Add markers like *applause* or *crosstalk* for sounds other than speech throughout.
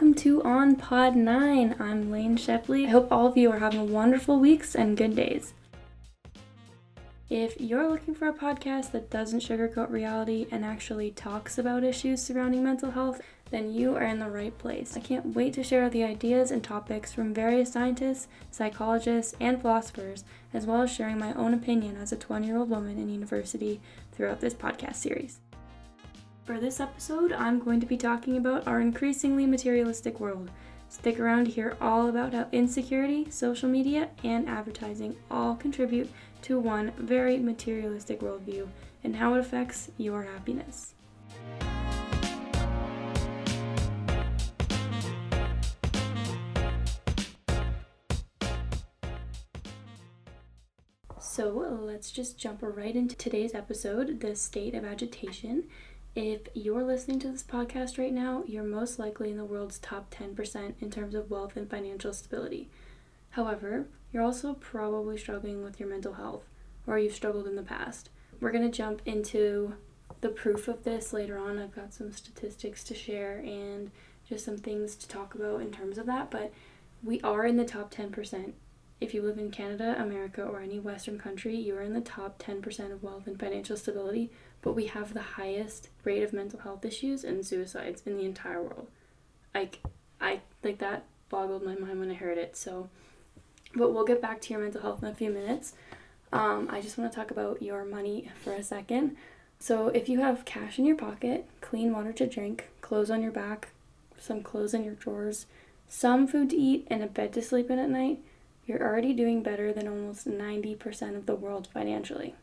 welcome to On Pod 9. I'm Elaina Shepley. I hope all of you are having wonderful weeks and good days. If you're looking for a podcast that doesn't sugarcoat reality and actually talks about issues surrounding mental health, then you are in the right place. I can't wait to share the ideas and topics from various scientists, psychologists, and philosophers, as well as sharing my own opinion as a 20 year old woman in university throughout this podcast series. For this episode, I'm going to be talking about our increasingly materialistic world. Stick around to hear all about how insecurity, social media, and advertising all contribute to one very materialistic worldview and how it affects your happiness. So let's just jump right into today's episode the state of agitation. If you're listening to this podcast right now, you're most likely in the world's top 10% in terms of wealth and financial stability. However, you're also probably struggling with your mental health, or you've struggled in the past. We're going to jump into the proof of this later on. I've got some statistics to share and just some things to talk about in terms of that, but we are in the top 10%. If you live in Canada, America, or any Western country, you are in the top 10% of wealth and financial stability, but we have the highest rate of mental health issues and suicides in the entire world. Like I like that boggled my mind when I heard it. So, but we'll get back to your mental health in a few minutes. Um, I just want to talk about your money for a second. So, if you have cash in your pocket, clean water to drink, clothes on your back, some clothes in your drawers, some food to eat, and a bed to sleep in at night, you're already doing better than almost 90% of the world financially.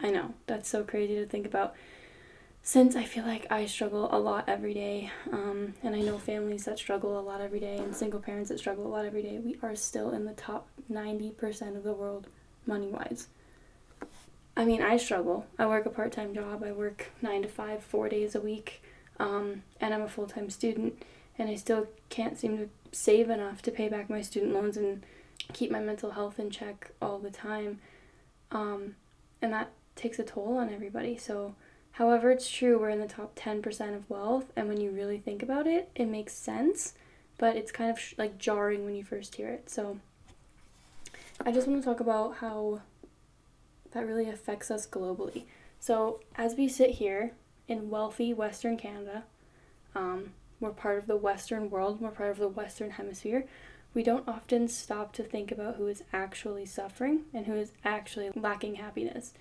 I know, that's so crazy to think about. Since I feel like I struggle a lot every day, um, and I know families that struggle a lot every day, and single parents that struggle a lot every day, we are still in the top 90% of the world money wise. I mean, I struggle. I work a part time job, I work nine to five, four days a week, um, and I'm a full time student, and I still can't seem to save enough to pay back my student loans and keep my mental health in check all the time. Um, and that takes a toll on everybody. So, however, it's true we're in the top 10% of wealth, and when you really think about it, it makes sense, but it's kind of sh- like jarring when you first hear it. So, I just want to talk about how that really affects us globally. So, as we sit here in wealthy Western Canada, um, we're part of the Western world, we're part of the Western Hemisphere. We don't often stop to think about who is actually suffering and who is actually lacking happiness.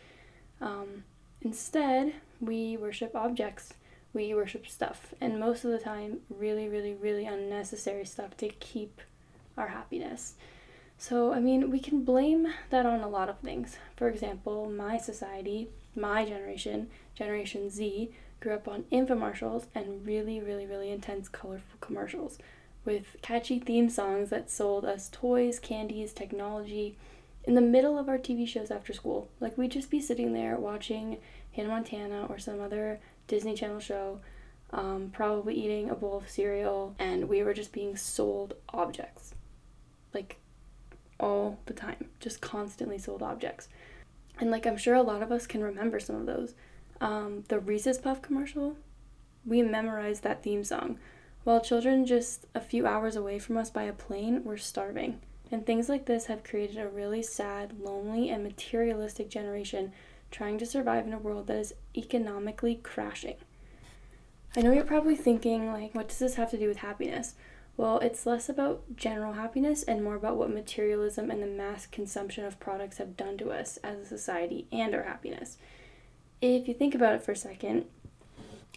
Um, instead, we worship objects, we worship stuff, and most of the time, really, really, really unnecessary stuff to keep our happiness. So, I mean, we can blame that on a lot of things. For example, my society, my generation, Generation Z, grew up on infomercials and really, really, really intense, colorful commercials with catchy theme songs that sold us toys, candies, technology, in the middle of our TV shows after school. Like we'd just be sitting there watching Hannah Montana or some other Disney Channel show, um, probably eating a bowl of cereal, and we were just being sold objects. Like all the time, just constantly sold objects. And like I'm sure a lot of us can remember some of those. Um, the Reese's Puff commercial, we memorized that theme song. While children just a few hours away from us by a plane were starving. And things like this have created a really sad, lonely, and materialistic generation trying to survive in a world that is economically crashing. I know you're probably thinking, like, what does this have to do with happiness? Well, it's less about general happiness and more about what materialism and the mass consumption of products have done to us as a society and our happiness. If you think about it for a second,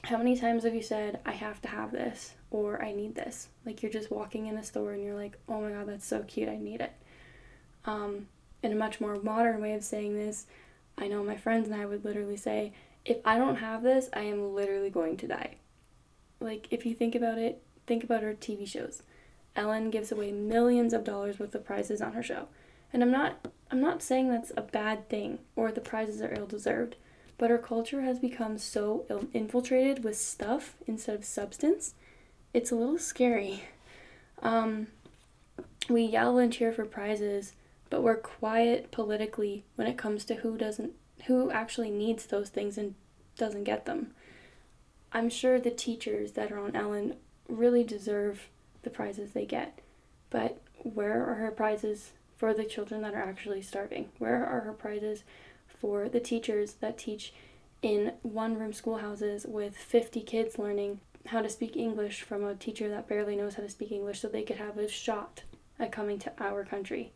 how many times have you said, I have to have this or I need this? Like you're just walking in a store and you're like, oh my god, that's so cute, I need it. Um, in a much more modern way of saying this, I know my friends and I would literally say, if I don't have this, I am literally going to die. Like, if you think about it, think about her TV shows. Ellen gives away millions of dollars worth of prizes on her show. And I'm not I'm not saying that's a bad thing or the prizes are ill deserved but our culture has become so infiltrated with stuff instead of substance. It's a little scary. Um, we yell and cheer for prizes, but we're quiet politically when it comes to who doesn't, who actually needs those things and doesn't get them. I'm sure the teachers that are on Ellen really deserve the prizes they get. But where are her prizes for the children that are actually starving? Where are her prizes for the teachers that teach in one room schoolhouses with 50 kids learning how to speak English from a teacher that barely knows how to speak English so they could have a shot at coming to our country?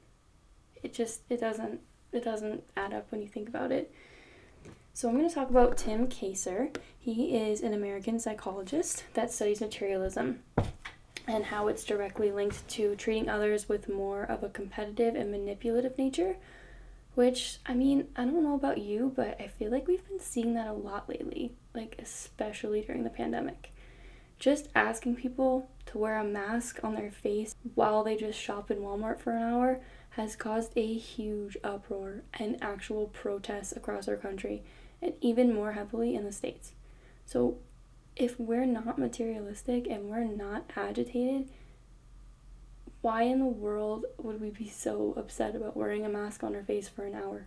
It just it doesn't it doesn't add up when you think about it. So I'm going to talk about Tim Kasser. He is an American psychologist that studies materialism and how it's directly linked to treating others with more of a competitive and manipulative nature. Which, I mean, I don't know about you, but I feel like we've been seeing that a lot lately, like especially during the pandemic. Just asking people to wear a mask on their face while they just shop in Walmart for an hour has caused a huge uproar and actual protests across our country and even more heavily in the States. So, if we're not materialistic and we're not agitated, why in the world would we be so upset about wearing a mask on our face for an hour?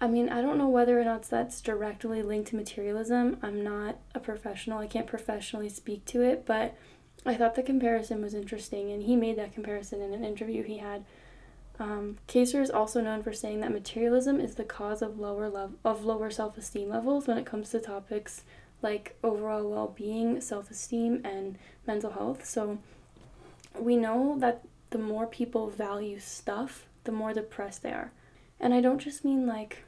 I mean, I don't know whether or not that's directly linked to materialism. I'm not a professional, I can't professionally speak to it, but I thought the comparison was interesting, and he made that comparison in an interview he had um, Kasser is also known for saying that materialism is the cause of lower level of lower self-esteem levels when it comes to topics like overall well-being, self-esteem, and mental health. So we know that the more people value stuff, the more depressed they are. And I don't just mean like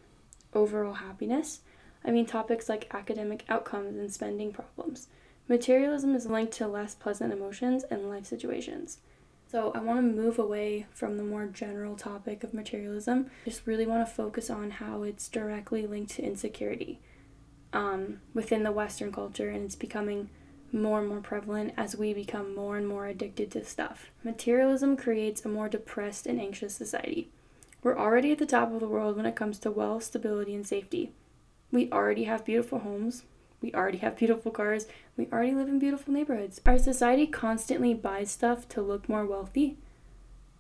overall happiness. I mean topics like academic outcomes and spending problems. Materialism is linked to less pleasant emotions and life situations. So I want to move away from the more general topic of materialism. Just really want to focus on how it's directly linked to insecurity um, within the Western culture, and it's becoming more and more prevalent as we become more and more addicted to stuff. Materialism creates a more depressed and anxious society. We're already at the top of the world when it comes to wealth, stability, and safety. We already have beautiful homes, we already have beautiful cars. We already live in beautiful neighborhoods. Our society constantly buys stuff to look more wealthy,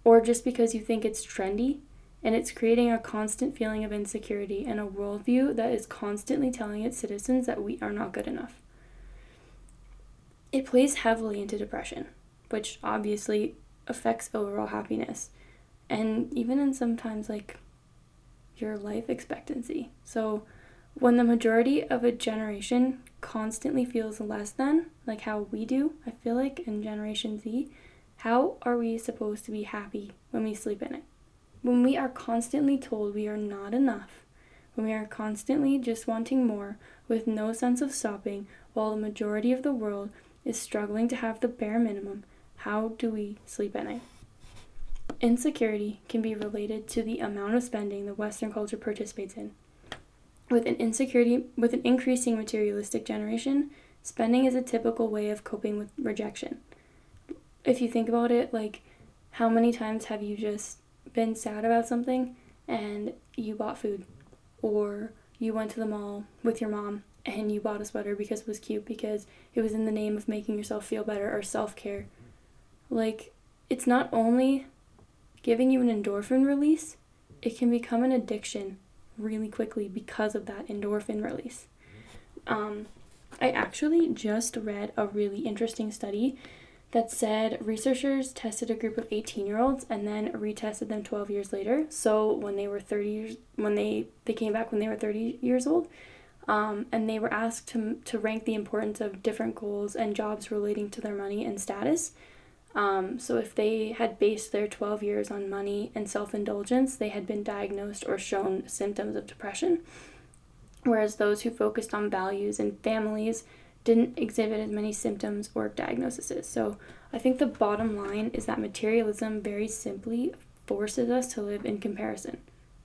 or just because you think it's trendy, and it's creating a constant feeling of insecurity and a worldview that is constantly telling its citizens that we are not good enough. It plays heavily into depression, which obviously affects overall happiness, and even in sometimes like your life expectancy. So, when the majority of a generation constantly feels less than, like how we do, I feel like in Generation Z, how are we supposed to be happy when we sleep in it? When we are constantly told we are not enough, when we are constantly just wanting more with no sense of stopping, while the majority of the world is struggling to have the bare minimum, how do we sleep at night? Insecurity can be related to the amount of spending the Western culture participates in. With an insecurity with an increasing materialistic generation, spending is a typical way of coping with rejection. If you think about it, like how many times have you just been sad about something and you bought food or you went to the mall with your mom and you bought a sweater because it was cute because it was in the name of making yourself feel better or self-care. Like it's not only giving you an endorphin release, it can become an addiction really quickly because of that endorphin release. Um, I actually just read a really interesting study that said researchers tested a group of 18 year olds and then retested them 12 years later. So when they were 30 years, when they, they came back when they were 30 years old, um, and they were asked to, to rank the importance of different goals and jobs relating to their money and status. Um, so, if they had based their 12 years on money and self indulgence, they had been diagnosed or shown symptoms of depression. Whereas those who focused on values and families didn't exhibit as many symptoms or diagnoses. So, I think the bottom line is that materialism very simply forces us to live in comparison,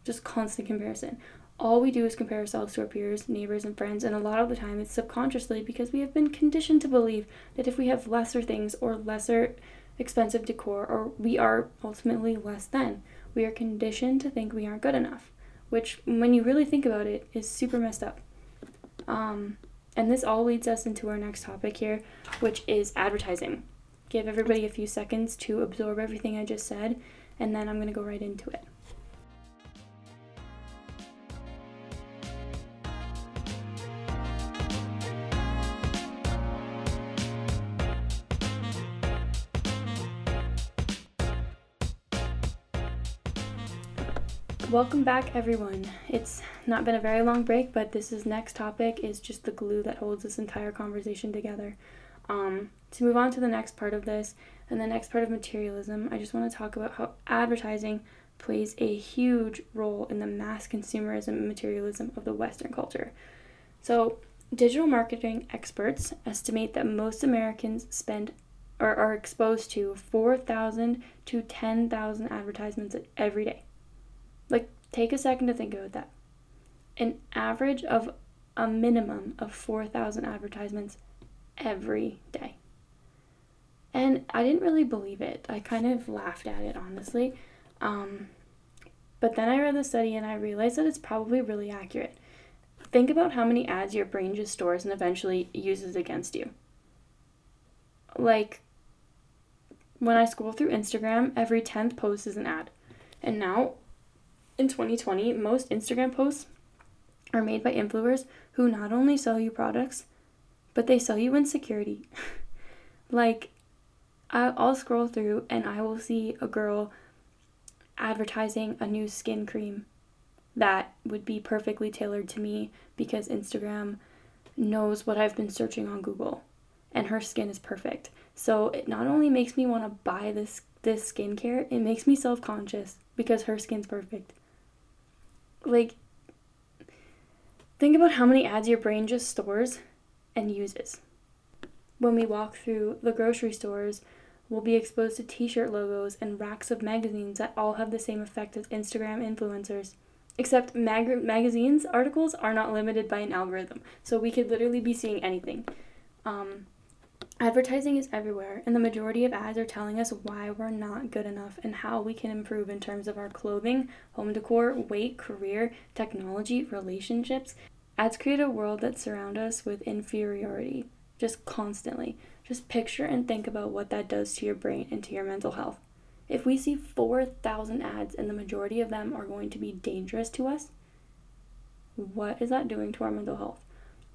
just constant comparison. All we do is compare ourselves to our peers, neighbors, and friends, and a lot of the time it's subconsciously because we have been conditioned to believe that if we have lesser things or lesser expensive decor, or we are ultimately less than. We are conditioned to think we aren't good enough, which, when you really think about it, is super messed up. Um, and this all leads us into our next topic here, which is advertising. Give everybody a few seconds to absorb everything I just said, and then I'm going to go right into it. Welcome back, everyone. It's not been a very long break, but this is next topic is just the glue that holds this entire conversation together. Um, to move on to the next part of this and the next part of materialism, I just want to talk about how advertising plays a huge role in the mass consumerism and materialism of the Western culture. So, digital marketing experts estimate that most Americans spend or are exposed to 4,000 to 10,000 advertisements every day. Like, take a second to think about that. An average of a minimum of 4,000 advertisements every day. And I didn't really believe it. I kind of laughed at it, honestly. Um, but then I read the study and I realized that it's probably really accurate. Think about how many ads your brain just stores and eventually uses against you. Like, when I scroll through Instagram, every 10th post is an ad. And now, in 2020, most Instagram posts are made by influencers who not only sell you products, but they sell you insecurity. *laughs* like, I'll scroll through and I will see a girl advertising a new skin cream that would be perfectly tailored to me because Instagram knows what I've been searching on Google and her skin is perfect. So it not only makes me want to buy this this skincare, it makes me self-conscious because her skin's perfect. Like think about how many ads your brain just stores and uses. When we walk through the grocery stores, we'll be exposed to t shirt logos and racks of magazines that all have the same effect as Instagram influencers. Except mag- magazines articles are not limited by an algorithm, so we could literally be seeing anything. Um, advertising is everywhere, and the majority of ads are telling us why we're not good enough and how we can improve in terms of our clothing, home decor, weight, career, technology, relationships, Ads create a world that surround us with inferiority, just constantly. Just picture and think about what that does to your brain and to your mental health. If we see 4,000 ads and the majority of them are going to be dangerous to us, what is that doing to our mental health?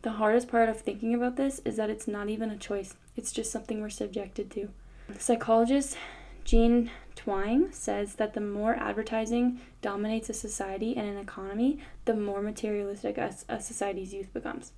The hardest part of thinking about this is that it's not even a choice, it's just something we're subjected to. Psychologist Jean Twenge says that the more advertising dominates a society and an economy, the more materialistic a, a society's youth becomes.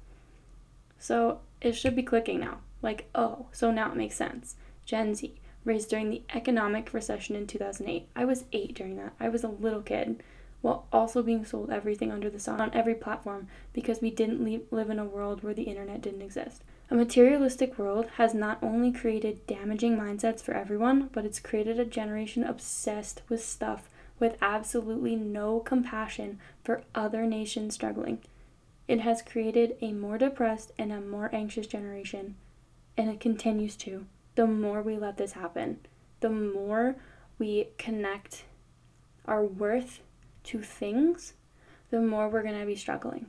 So it should be clicking now. Like, oh, so now it makes sense. Gen Z, raised during the economic recession in 2008. I was eight during that. I was a little kid, while also being sold everything under the sun on every platform because we didn't leave, live in a world where the internet didn't exist. A materialistic world has not only created damaging mindsets for everyone, but it's created a generation obsessed with stuff with absolutely no compassion for other nations struggling. It has created a more depressed and a more anxious generation, and it continues to. The more we let this happen, the more we connect our worth to things, the more we're going to be struggling.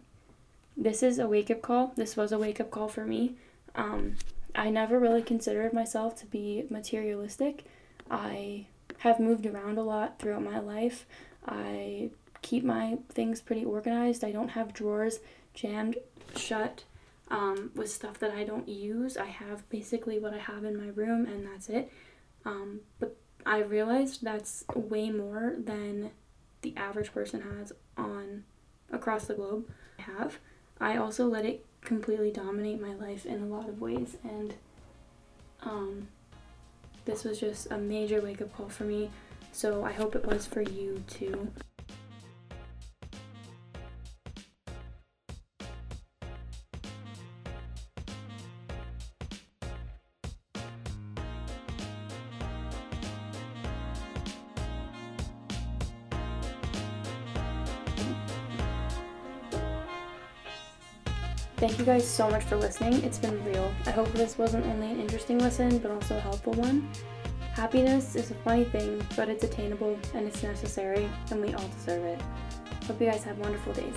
This is a wake up call. This was a wake up call for me um, I never really considered myself to be materialistic. I have moved around a lot throughout my life. I keep my things pretty organized. I don't have drawers jammed shut um, with stuff that I don't use. I have basically what I have in my room, and that's it. Um, but I realized that's way more than the average person has on across the globe. I have. I also let it completely dominate my life in a lot of ways and um, this was just a major wake up call for me. So i hope it was for you too Thank you guys so much for listening. It's been real. I hope this wasn't only an interesting listen, but also a helpful one. Happiness is a funny thing, but it's attainable and it's necessary, and we all deserve it. Hope you guys have wonderful days.